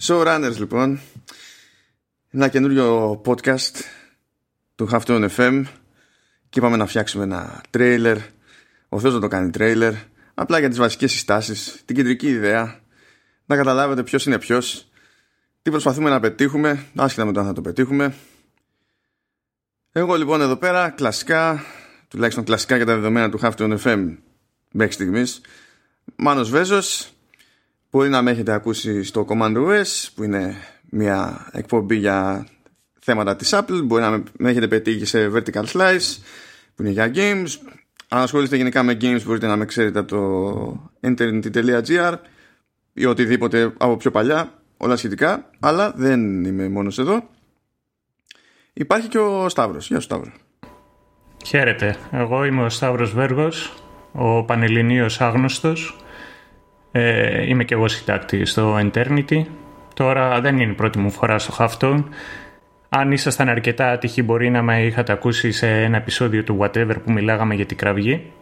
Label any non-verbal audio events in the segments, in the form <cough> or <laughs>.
Showrunners λοιπόν. Ένα καινούριο podcast Του Halftone FM Και είπαμε να φτιάξουμε ένα τρέιλερ. Ο Θεός να το κάνει τρέιλερ. Απλά για τις βασικές συστάσεις Την κεντρική ιδέα. Να καταλάβετε ποιος είναι ποιος. Τι προσπαθούμε να πετύχουμε. Άσχετα με το αν θα το πετύχουμε. Εγώ λοιπόν εδώ πέρα Κλασικά Τουλάχιστον κλασικά για τα δεδομένα του Halftone FM Μέχρι στιγμής. Μάνος Βέζος Μπορεί να με έχετε ακούσει στο Command OS που είναι μια εκπομπή για θέματα της Apple. Μπορεί να με έχετε πετύχει σε Vertical Slice που είναι για games. Αν ασχολείστε γενικά με games μπορείτε να με ξέρετε από το internet.gr ή οτιδήποτε από πιο παλιά, όλα σχετικά. Αλλά δεν είμαι μόνος εδώ. Υπάρχει και ο Σταύρος. Γεια σου Σταύρο. Χαίρετε. Εγώ είμαι ο Σταύρος Βέργος, ο Πανελληνίος Άγνωστος ε, είμαι και εγώ συντάκτη στο Eternity. Τώρα δεν είναι η πρώτη μου φορά στο Halftone. Αν ήσασταν αρκετά άτυχοι μπορεί να με είχατε ακούσει σε ένα επεισόδιο του Whatever που μιλάγαμε για την κραυγή.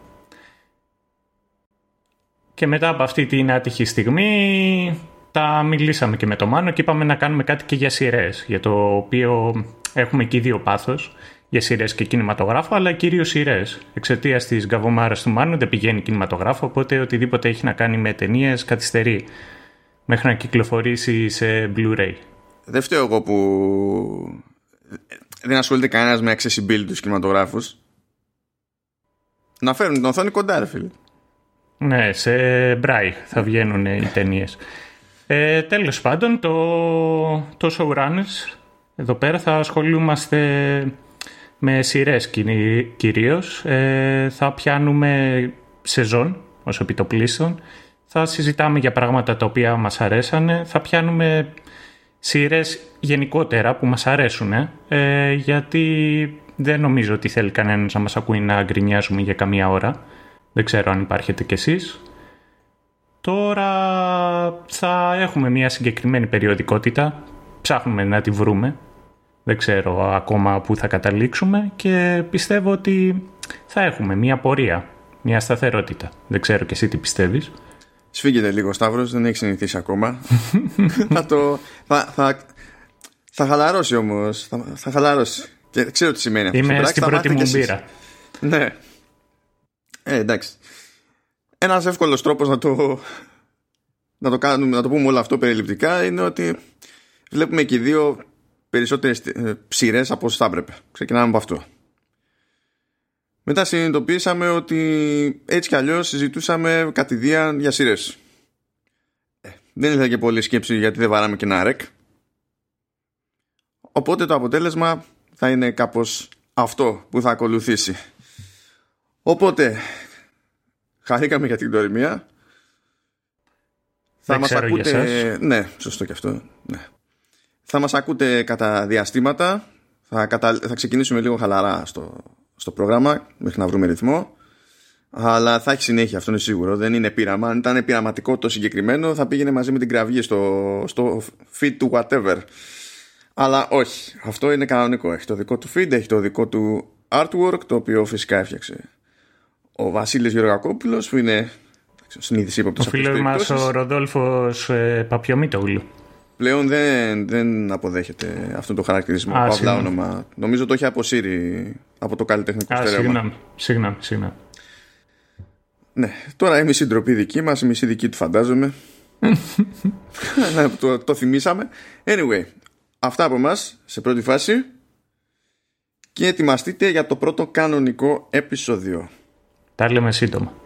Και μετά από αυτή την άτυχη στιγμή τα μιλήσαμε και με το Μάνο και είπαμε να κάνουμε κάτι και για σειρές, για το οποίο έχουμε και δύο πάθος για σειρές και κινηματογράφο, αλλά κυρίως σειρές. Εξαιτίας της γκαβομάρας του Μάνου δεν πηγαίνει κινηματογράφο, οπότε οτιδήποτε έχει να κάνει με ταινίες καθυστερεί μέχρι να κυκλοφορήσει σε Blu-ray. Δεν φταίω εγώ που δεν ασχολείται κανένας με accessibility τους κινηματογράφους. Να φέρουν την οθόνη κοντά, ρε φίλε. Ναι, σε μπράι θα βγαίνουν οι ταινίες. Ε, τέλος πάντων, το, το showrunners εδώ πέρα θα ασχολούμαστε με σειρές κυρίως. Ε, θα πιάνουμε σεζόν ως επιτοπλίστων. Θα συζητάμε για πράγματα τα οποία μας αρέσανε. Θα πιάνουμε σειρές γενικότερα που μας αρέσουν. Ε, γιατί δεν νομίζω ότι θέλει κανένας να μας ακούει να γκρινιάζουμε για καμία ώρα. Δεν ξέρω αν υπάρχετε κι εσείς. Τώρα θα έχουμε μια συγκεκριμένη περιοδικότητα. Ψάχνουμε να τη βρούμε δεν ξέρω ακόμα πού θα καταλήξουμε και πιστεύω ότι θα έχουμε μια πορεία, μια σταθερότητα. Δεν ξέρω και εσύ τι πιστεύεις. Σφίγγεται λίγο Σταύρος, δεν έχει συνηθίσει ακόμα. <laughs> θα το... Θα, θα, θα χαλαρώσει όμως, θα, θα χαλαρώσει. Και ξέρω τι σημαίνει αυτό. Είμαι στην πρώτη μου μπύρα. Ναι. Ε, εντάξει. Ένας εύκολος τρόπος να το, να το, κάνουμε, να το πούμε όλο αυτό περιληπτικά είναι ότι βλέπουμε και οι δύο περισσότερες ε, ψηρές από όσο θα έπρεπε. Ξεκινάμε από αυτό. Μετά συνειδητοποίησαμε ότι έτσι κι αλλιώς συζητούσαμε κατηδίαν για σειρές. Ε, δεν ήθελα και πολύ σκέψη γιατί δεν βαράμε και ένα ρεκ. Οπότε το αποτέλεσμα θα είναι κάπως αυτό που θα ακολουθήσει. Οπότε, χαρήκαμε για την τωριμία. Θα μας ακούτε... Ναι, σωστό και αυτό. Ναι. Θα μας ακούτε κατά διαστήματα. Θα, κατα... θα ξεκινήσουμε λίγο χαλαρά στο, στο πρόγραμμα μέχρι να βρούμε ρυθμό. Αλλά θα έχει συνέχεια, αυτό είναι σίγουρο. Δεν είναι πείραμα. Αν ήταν πειραματικό το συγκεκριμένο, θα πήγαινε μαζί με την κραυγή στο, στο feed του whatever. Αλλά όχι. Αυτό είναι κανονικό. Έχει το δικό του feed, έχει το δικό του artwork, το οποίο φυσικά έφτιαξε ο Βασίλης Γεωργακόπουλος, που είναι συνείδηση ύποπτος. Ο φίλος μας ο Ροδόλφος ε, Παπιομίτογλου πλέον δεν, δεν αποδέχεται αυτό το χαρακτηρισμό. Α, παύλα όνομα. Νομίζω το έχει αποσύρει από το καλλιτεχνικό στερέωμα. Συγγνώμη, συγγνώμη, συγγνώμη. Ναι, τώρα είμαι η ντροπή δική μας, η δική του φαντάζομαι. <laughs> ναι, το, το θυμήσαμε. Anyway, αυτά από μας σε πρώτη φάση και ετοιμαστείτε για το πρώτο κανονικό επεισόδιο. Τα λέμε σύντομα.